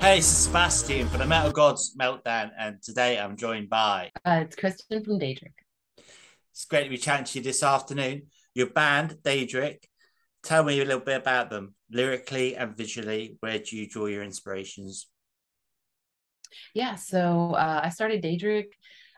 Hey, this is Sebastian for the Metal Gods Meltdown, and today I'm joined by. Uh, it's Kristyn from Daedric. It's great to be chatting to you this afternoon. Your band, Daedric, tell me a little bit about them, lyrically and visually. Where do you draw your inspirations? Yeah, so uh, I started Daedric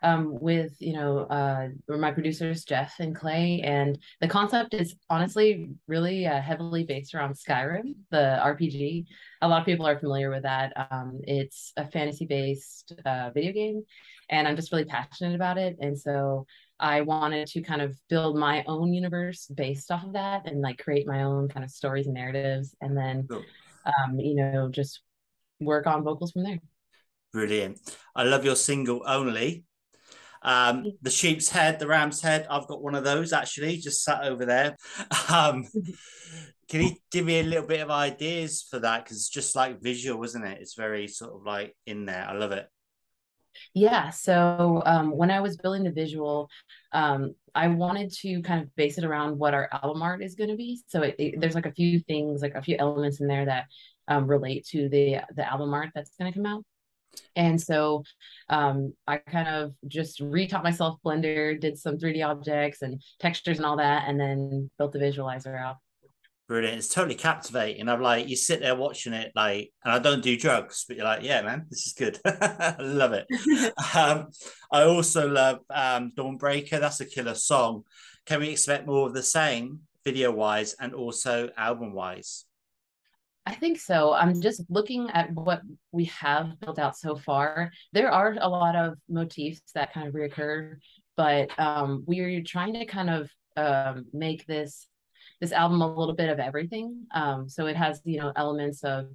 um, with you know uh, my producers Jeff and Clay, and the concept is honestly really uh, heavily based around Skyrim, the RPG. A lot of people are familiar with that. Um, it's a fantasy-based uh, video game, and I'm just really passionate about it. And so I wanted to kind of build my own universe based off of that, and like create my own kind of stories and narratives, and then um, you know just work on vocals from there. Brilliant. I love your single only. Um, the sheep's head, the ram's head. I've got one of those actually, just sat over there. Um, can you give me a little bit of ideas for that? Because it's just like visual, isn't it? It's very sort of like in there. I love it. Yeah. So um, when I was building the visual, um, I wanted to kind of base it around what our album art is going to be. So it, it, there's like a few things, like a few elements in there that um, relate to the the album art that's going to come out. And so um, I kind of just retaught myself Blender, did some 3D objects and textures and all that, and then built the visualizer out. Brilliant. It's totally captivating. I'm like, you sit there watching it, like, and I don't do drugs, but you're like, yeah, man, this is good. I love it. um, I also love um, Dawnbreaker. That's a killer song. Can we expect more of the same video wise and also album wise? I think so. I'm just looking at what we have built out so far. There are a lot of motifs that kind of reoccur, but um, we're trying to kind of um, make this this album a little bit of everything. Um, so it has you know elements of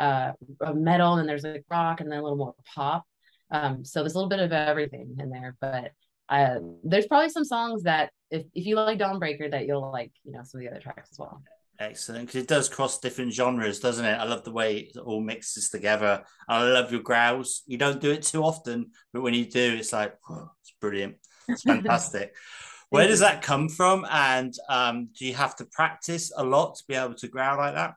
uh, of metal, and there's like rock, and then a little more pop. Um, so there's a little bit of everything in there, but uh, there's probably some songs that if, if you like Dawnbreaker that you'll like, you know, some of the other tracks as well. Excellent, because it does cross different genres, doesn't it? I love the way it all mixes together. I love your growls. You don't do it too often, but when you do, it's like oh, it's brilliant. It's fantastic. Where does that come from? And um, do you have to practice a lot to be able to growl like that?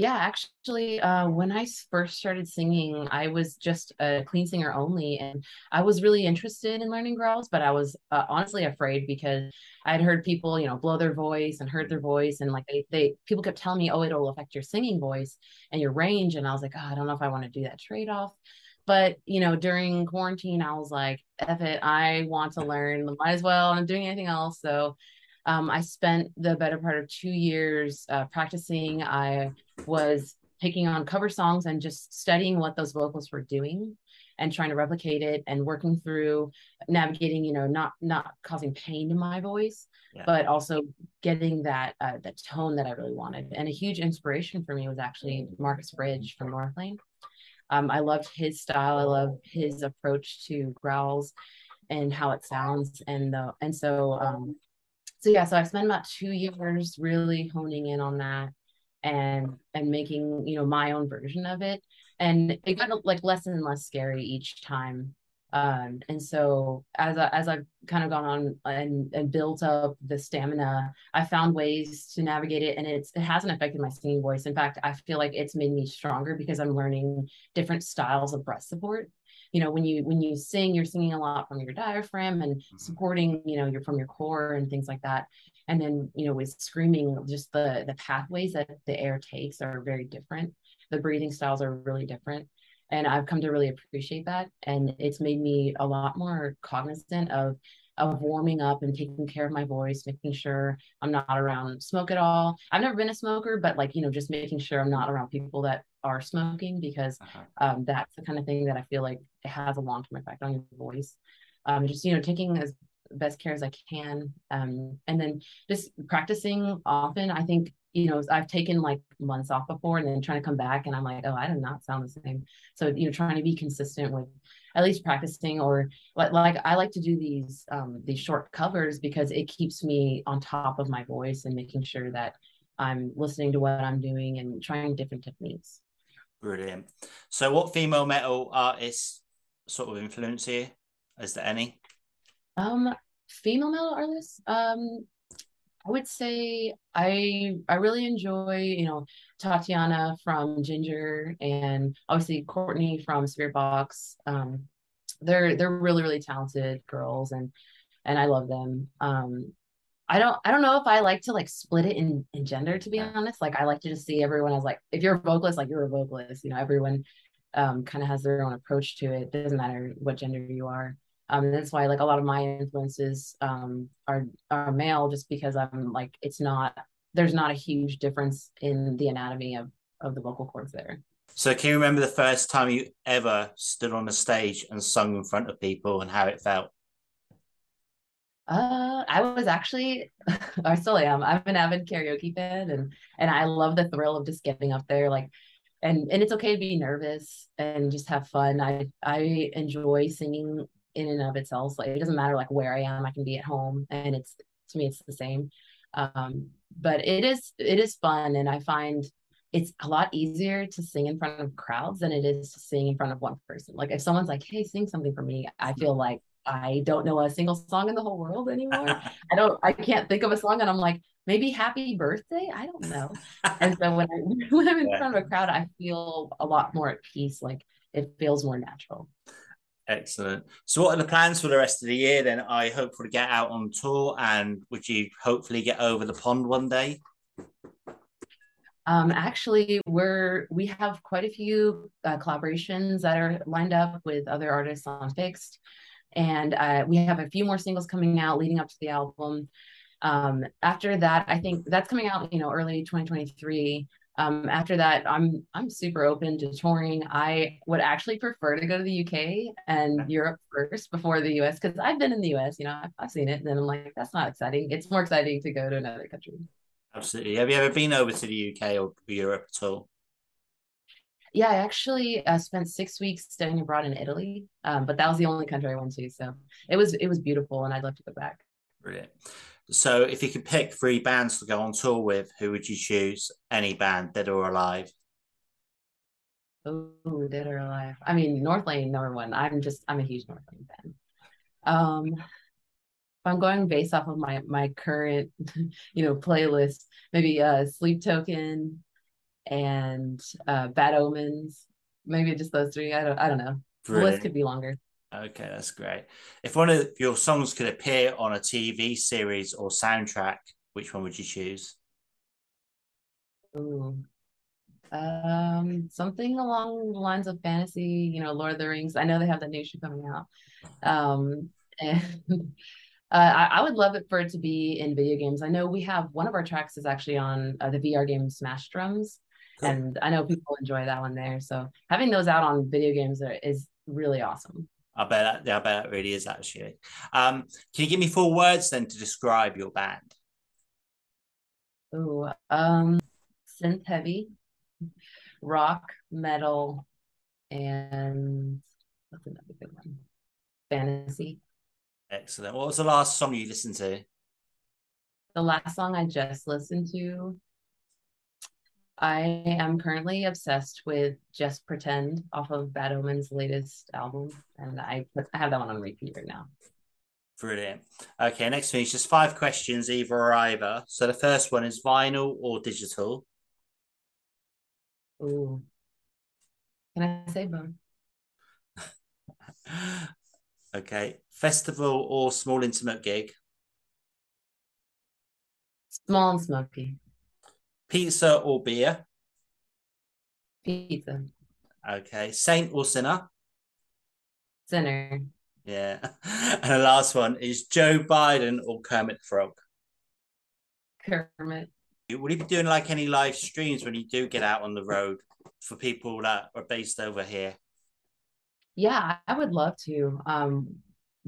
Yeah, actually, uh, when I first started singing, I was just a clean singer only, and I was really interested in learning growls, but I was uh, honestly afraid because I had heard people, you know, blow their voice and hurt their voice, and like they, they people kept telling me, oh, it'll affect your singing voice and your range, and I was like, oh, I don't know if I want to do that trade off. But you know, during quarantine, I was like, "F it, I want to learn. Might as well. I'm doing anything else." So um, I spent the better part of two years uh, practicing. I was picking on cover songs and just studying what those vocals were doing and trying to replicate it and working through navigating you know not not causing pain to my voice yeah. but also getting that uh, that tone that i really wanted and a huge inspiration for me was actually marcus bridge from northlane um, i loved his style i love his approach to growls and how it sounds and the and so um so yeah so i spent about two years really honing in on that and and making you know my own version of it. And it got like less and less scary each time. Um and so as I, as I've kind of gone on and and built up the stamina I found ways to navigate it and it's it hasn't affected my singing voice. In fact I feel like it's made me stronger because I'm learning different styles of breath support you know when you when you sing you're singing a lot from your diaphragm and mm-hmm. supporting you know you're from your core and things like that. And then you know with screaming just the the pathways that the air takes are very different. The breathing styles are really different. And i've come to really appreciate that. And it's made me a lot more cognizant of of warming up and taking care of my voice, making sure I'm not around smoke at all. I've never been a smoker, but like, you know, just making sure I'm not around people that are smoking because uh-huh. um, that's the kind of thing that I feel like it has a long term effect on your voice. Um, just, you know, taking as best care as I can. Um, and then just practicing often. I think, you know, I've taken like months off before and then trying to come back and I'm like, oh, I do not sound the same. So, you know, trying to be consistent with at least practicing or like, like I like to do these um, these short covers because it keeps me on top of my voice and making sure that I'm listening to what I'm doing and trying different techniques. Brilliant. So, what female metal artists sort of influence you? Is there any? Um, female metal artists. Um, would say I I really enjoy, you know, Tatiana from Jinjer and obviously Courtney from Spiritbox. Um, they're they're really really talented girls and and I love them. Um, I don't I don't know if I like to like split it in in gender to be honest. Like I like to just see everyone as like if you're a vocalist, like you're a vocalist. You know, everyone um kind of has their own approach to it. it. Doesn't matter what gender you are. Um, and that's why like a lot of my influences um are are male just because I'm like it's not there's not a huge difference in the anatomy of of the vocal cords there. So can you remember the first time you ever stood on a stage and sung in front of people and how it felt? Uh, I was actually, I still am. I'm an avid karaoke fan, and and I love the thrill of just getting up there, like, and and it's okay to be nervous and just have fun. I I enjoy singing in and of itself. Like it doesn't matter like where I am. I can be at home, and it's to me it's the same. Um, but it is it is fun, and I find it's a lot easier to sing in front of crowds than it is to sing in front of one person. Like if someone's like, "Hey, sing something for me," I feel like I don't know a single song in the whole world anymore. I don't, I can't think of a song, and I'm like, maybe Happy Birthday. I don't know. and so when I when I'm in front of a crowd, I feel a lot more at peace. Like it feels more natural. Excellent. So, what are the plans for the rest of the year? Then, I hope to get out on tour, and would you hopefully get over the pond one day? Um, actually, we're we have quite a few uh, collaborations that are lined up with other artists on Fixed, and uh, we have a few more singles coming out leading up to the album um, after that i think that's coming out you know early 2023 um, after that i'm i'm super open to touring i would actually prefer to go to the uk and europe first before the us because i've been in the us you know I've, I've seen it and then i'm like that's not exciting it's more exciting to go to another country absolutely have you ever been over to the uk or europe at all yeah, I actually uh, spent six weeks studying abroad in Italy, um, but that was the only country I went to. So it was it was beautiful, and I'd love to go back. Brilliant. So, if you could pick three bands to go on tour with, who would you choose? Any band, dead or alive? Oh, dead or alive. I mean, Northlane number one. I'm just I'm a huge Northlane fan. Um, if I'm going based off of my my current, you know, playlist, maybe uh Sleep Token, and uh, Bad Omens. Maybe just those three. I don't. I don't know. Brilliant. The list could be longer. Okay, that's great. If one of your songs could appear on a TV series or soundtrack, which one would you choose? Ooh. Um, something along the lines of fantasy, you know, Lord of the Rings. I know they have that new show coming out. Um, and uh, I, I, would love it for it to be in video games. I know we have one of our tracks is actually on uh, the VR game Smash Drums and I know people enjoy that one there. So having those out on video games are, is really awesome. I bet that, I bet that really is actually. Um, can you give me four words then to describe your band? Oh, um, synth heavy, rock, metal, and what's another good one? Fantasy. Excellent. What was the last song you listened to? The last song I just listened to I am currently obsessed with Just Pretend off of Bad Omen's latest album, and I, I have that one on repeat right now. Brilliant. Okay, next thing is just five questions, either or either. So the first one is vinyl or digital. Ooh. Can I say both? okay. Festival or small intimate gig? Small and smoky. Pizza or beer? Pizza. Okay. Saint or sinner? Sinner. Yeah. And the last one is Joe Biden or Kermit the Frog? Kermit. Will you be doing like any live streams when you do get out on the road for people that are based over here? Yeah, I would love to. Um,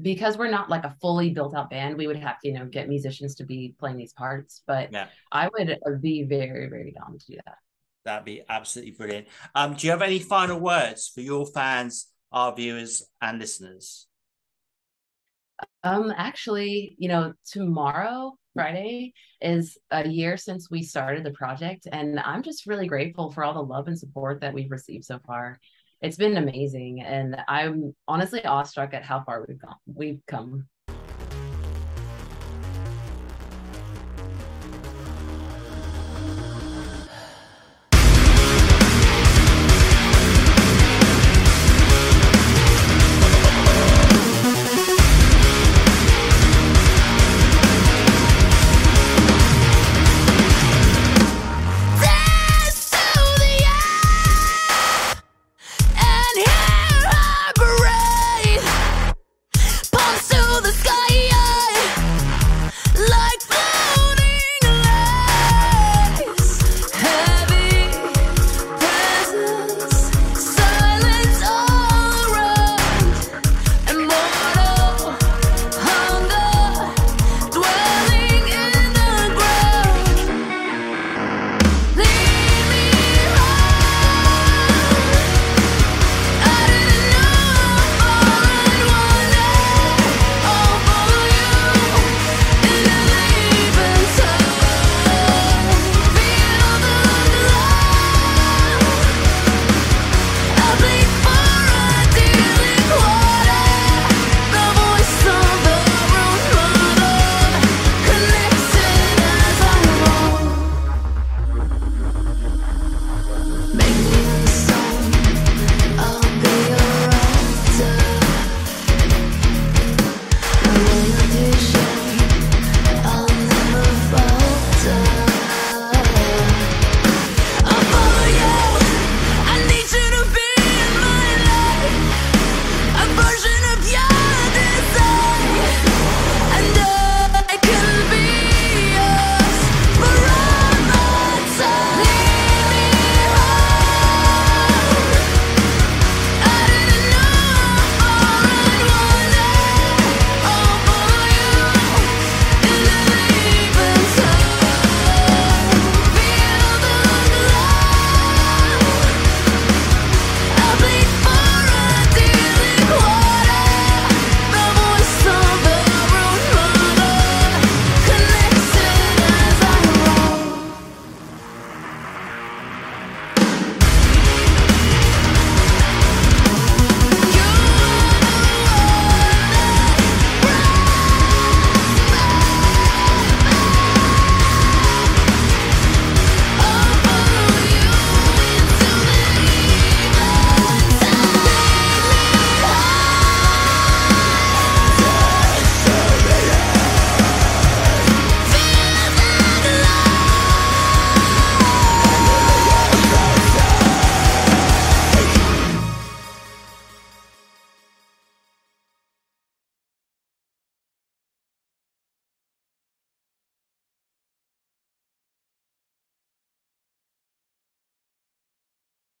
because we're not like a fully built out band, we would have to, you know, get musicians to be playing these parts. But yeah. I would be very, very down to do that. That'd be absolutely brilliant. Um, do you have any final words for your fans, our viewers, and listeners? Um, actually, you know, tomorrow, Friday, is a year since we started the project, and I'm just really grateful for all the love and support that we've received so far it's been amazing and i'm honestly awestruck at how far we've gone we've come